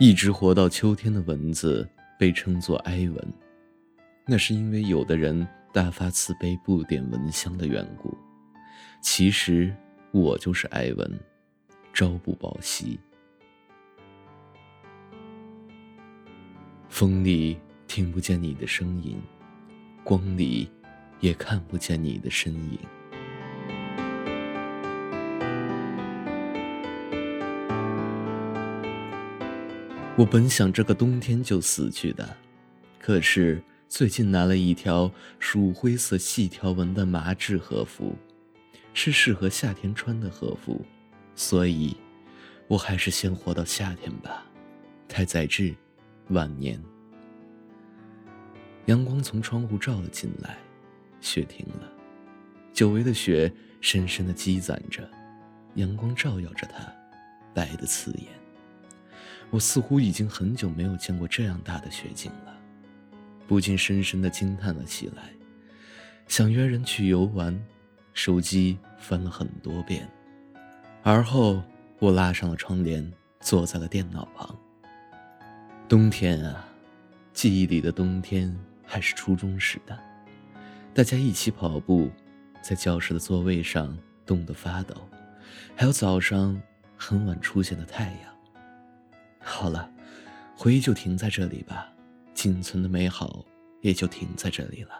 一直活到秋天的蚊子被称作哀蚊，那是因为有的人大发慈悲不点蚊香的缘故。其实我就是哀蚊，朝不保夕。风里听不见你的声音，光里也看不见你的身影。我本想这个冬天就死去的，可是最近拿了一条鼠灰色细条纹的麻质和服，是适合夏天穿的和服，所以，我还是先活到夏天吧。太宰治，晚年。阳光从窗户照了进来，雪停了，久违的雪深深的积攒着，阳光照耀着它，白的刺眼。我似乎已经很久没有见过这样大的雪景了，不禁深深的惊叹了起来。想约人去游玩，手机翻了很多遍，而后我拉上了窗帘，坐在了电脑旁。冬天啊，记忆里的冬天还是初中时的，大家一起跑步，在教室的座位上冻得发抖，还有早上很晚出现的太阳。好了，回忆就停在这里吧，仅存的美好也就停在这里了。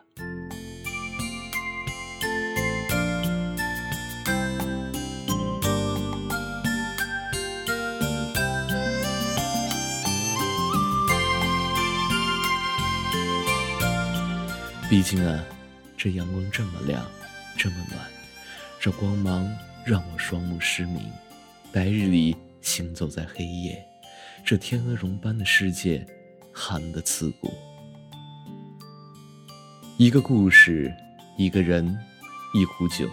毕竟啊，这阳光这么亮，这么暖，这光芒让我双目失明，白日里行走在黑夜。这天鹅绒般的世界，寒得刺骨。一个故事，一个人，一壶酒，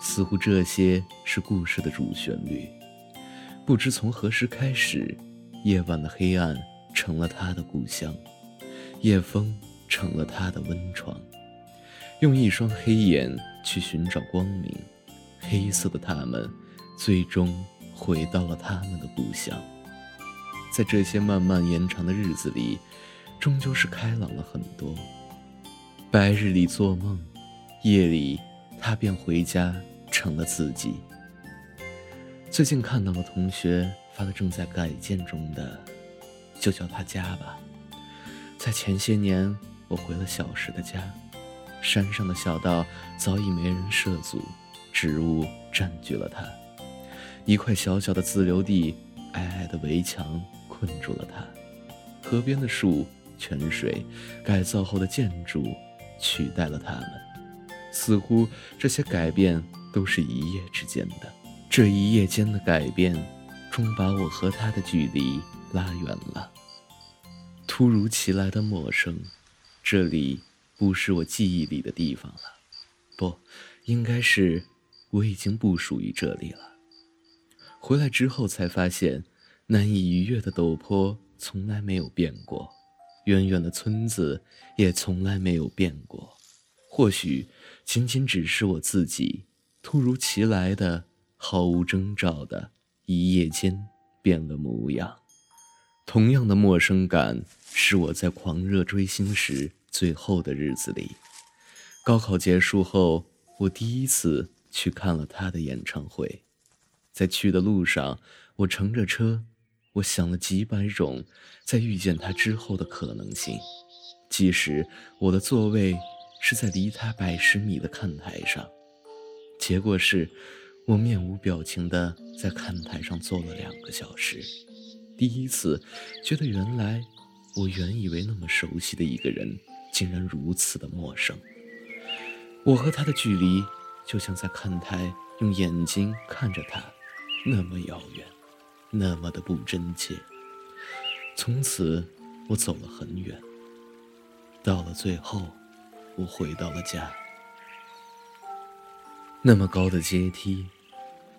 似乎这些是故事的主旋律。不知从何时开始，夜晚的黑暗成了他的故乡，夜风成了他的温床。用一双黑眼去寻找光明，黑色的他们，最终回到了他们的故乡。在这些漫漫延长的日子里，终究是开朗了很多。白日里做梦，夜里他便回家，成了自己。最近看到了同学发的正在改建中的，就叫他家吧。在前些年，我回了小时的家，山上的小道早已没人涉足，植物占据了它，一块小小的自留地，矮矮的围墙。困住了他，河边的树、泉水、改造后的建筑取代了他们，似乎这些改变都是一夜之间的。这一夜间的改变，终把我和他的距离拉远了。突如其来的陌生，这里不是我记忆里的地方了，不，应该是我已经不属于这里了。回来之后才发现。难以逾越的陡坡从来没有变过，远远的村子也从来没有变过。或许仅仅只是我自己，突如其来的、毫无征兆的，一夜间变了模样。同样的陌生感是我在狂热追星时最后的日子里。高考结束后，我第一次去看了他的演唱会。在去的路上，我乘着车。我想了几百种在遇见他之后的可能性，即使我的座位是在离他百十米的看台上，结果是，我面无表情的在看台上坐了两个小时。第一次觉得，原来我原以为那么熟悉的一个人，竟然如此的陌生。我和他的距离，就像在看台用眼睛看着他，那么遥远。那么的不真切。从此，我走了很远。到了最后，我回到了家。那么高的阶梯，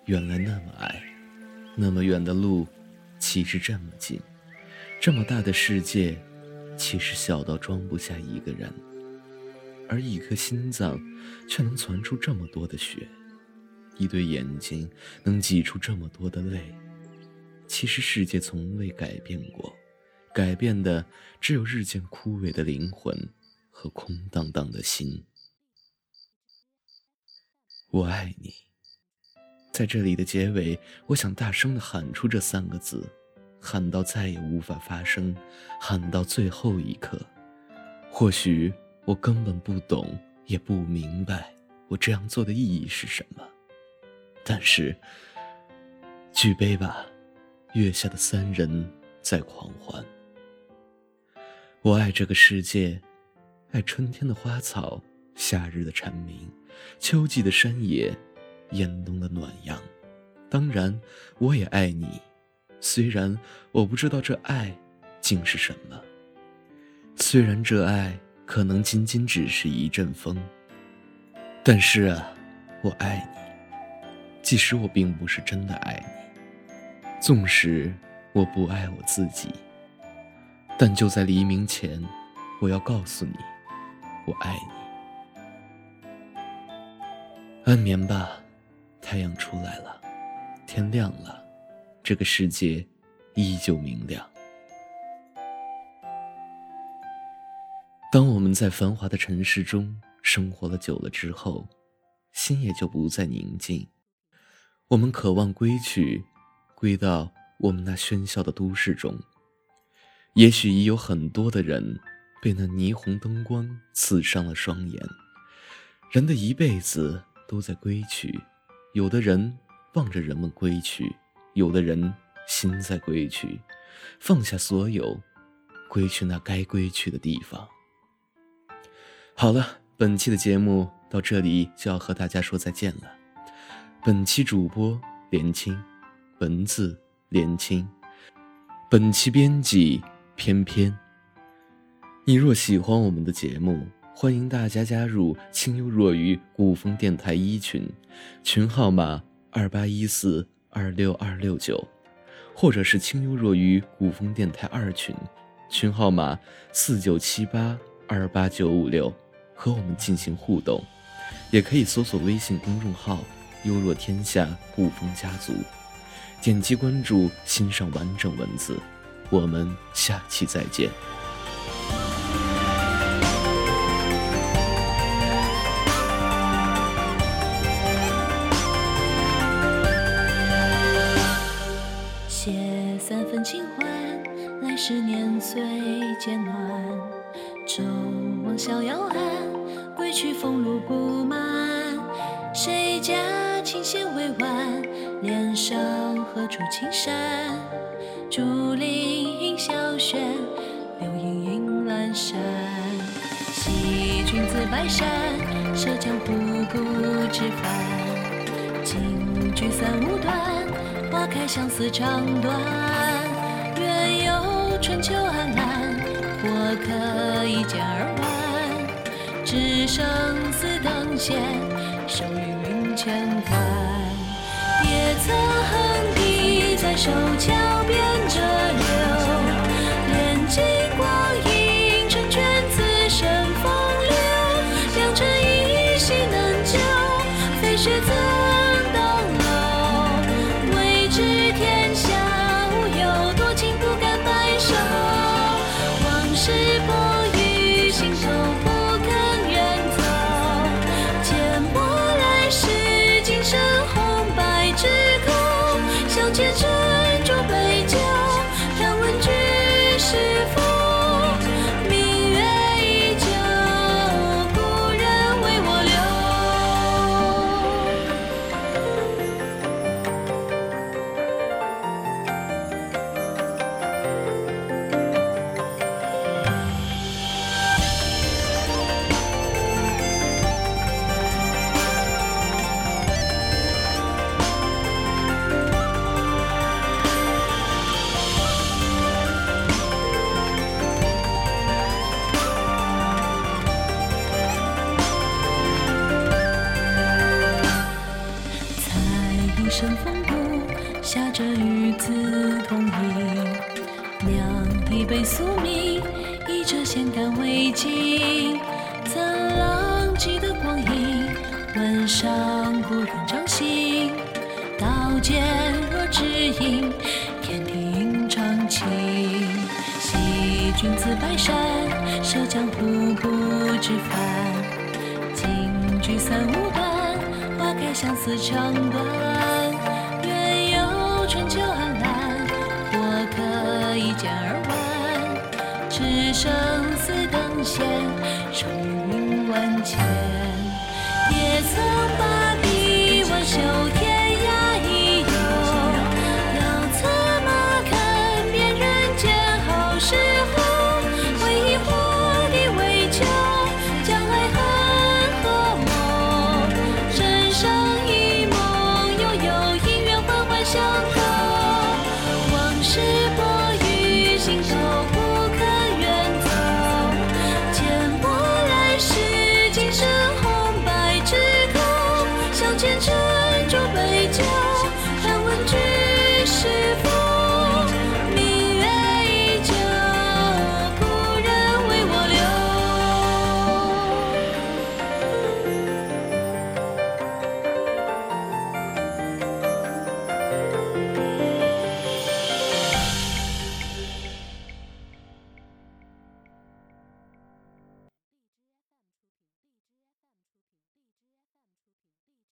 原来那么矮；那么远的路，其实这么近；这么大的世界，其实小到装不下一个人。而一颗心脏，却能攒出这么多的血；一对眼睛，能挤出这么多的泪。其实世界从未改变过，改变的只有日渐枯萎的灵魂和空荡荡的心。我爱你，在这里的结尾，我想大声的喊出这三个字，喊到再也无法发声，喊到最后一刻。或许我根本不懂，也不明白我这样做的意义是什么，但是，举杯吧，月下的三人在狂欢。我爱这个世界，爱春天的花草，夏日的蝉鸣。秋季的山野，严冬的暖阳，当然，我也爱你。虽然我不知道这爱竟是什么，虽然这爱可能仅仅只是一阵风，但是啊，我爱你。即使我并不是真的爱你，纵使我不爱我自己，但就在黎明前，我要告诉你，我爱你。安眠吧，太阳出来了，天亮了，这个世界依旧明亮。当我们在繁华的城市中生活了久了之后，心也就不再宁静。我们渴望归去，归到我们那喧嚣的都市中。也许已有很多的人被那霓虹灯光刺伤了双眼。人的一辈子。都在归去，有的人望着人们归去，有的人心在归去，放下所有，归去那该归去的地方。好了，本期的节目到这里就要和大家说再见了。本期主播连青，文字连青，本期编辑翩翩。你若喜欢我们的节目。欢迎大家加入清幽若愚古风电台一群，群号码二八一四二六二六九，或者是清幽若愚古风电台二群，群号码四九七八二八九五六，和我们进行互动。也可以搜索微信公众号“幽若天下古风家族”，点击关注，欣赏完整文字。我们下期再见。十年岁渐暖，舟望逍遥岸，归去风露不满。谁家琴弦未挽，脸上何处青山？竹林映小轩，流萤映阑珊。惜君子白衫，涉江湖故知返。金菊三五段，花开相思长短。愿有春秋安澜，或可一剑而完。只生死等闲，手与云千帆。也曾横笛在手，桥边折柳。淮山，涉江湖不知返。金菊散无端，花开相思长短。愿有春秋安澜，或可一剑而完。只生死等闲，愁云万千。也曾。you